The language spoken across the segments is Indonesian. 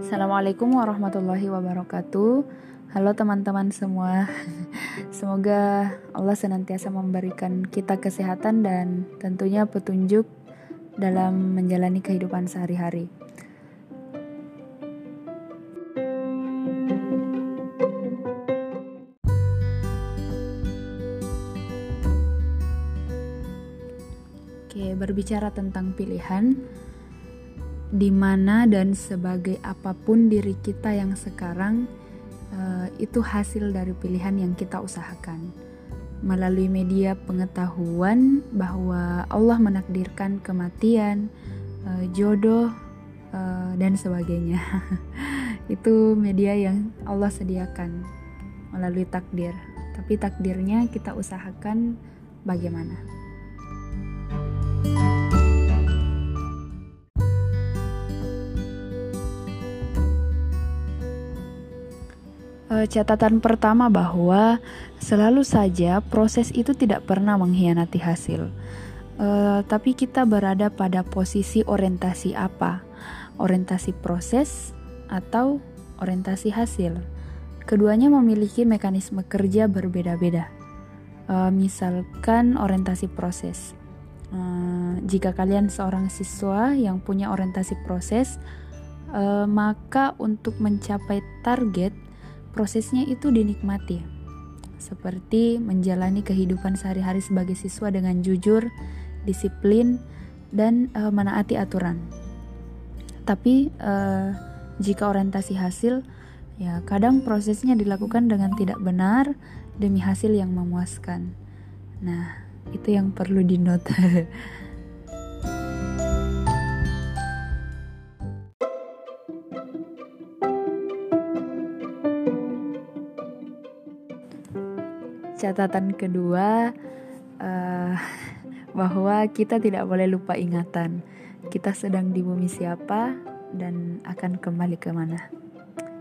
Assalamualaikum warahmatullahi wabarakatuh. Halo teman-teman semua. Semoga Allah senantiasa memberikan kita kesehatan dan tentunya petunjuk dalam menjalani kehidupan sehari-hari. Oke, berbicara tentang pilihan, di mana dan sebagai apa pun diri kita yang sekarang uh, itu hasil dari pilihan yang kita usahakan melalui media pengetahuan bahwa Allah menakdirkan kematian, uh, jodoh uh, dan sebagainya. itu media yang Allah sediakan melalui takdir. Tapi takdirnya kita usahakan bagaimana. Eh, catatan pertama bahwa selalu saja proses itu tidak pernah mengkhianati hasil. Uh, tapi kita berada pada posisi orientasi apa? Orientasi proses atau orientasi hasil? Keduanya memiliki mekanisme kerja berbeda-beda. Uh, misalkan orientasi proses. Uh, jika kalian seorang siswa yang punya orientasi proses, uh, maka untuk mencapai target prosesnya itu dinikmati, seperti menjalani kehidupan sehari-hari sebagai siswa dengan jujur, disiplin, dan uh, menaati aturan. Tapi uh, jika orientasi hasil, ya kadang prosesnya dilakukan dengan tidak benar demi hasil yang memuaskan. Nah, itu yang perlu dinote. catatan kedua uh, bahwa kita tidak boleh lupa ingatan. Kita sedang di bumi siapa dan akan kembali ke mana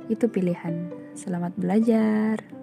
itu pilihan. Selamat belajar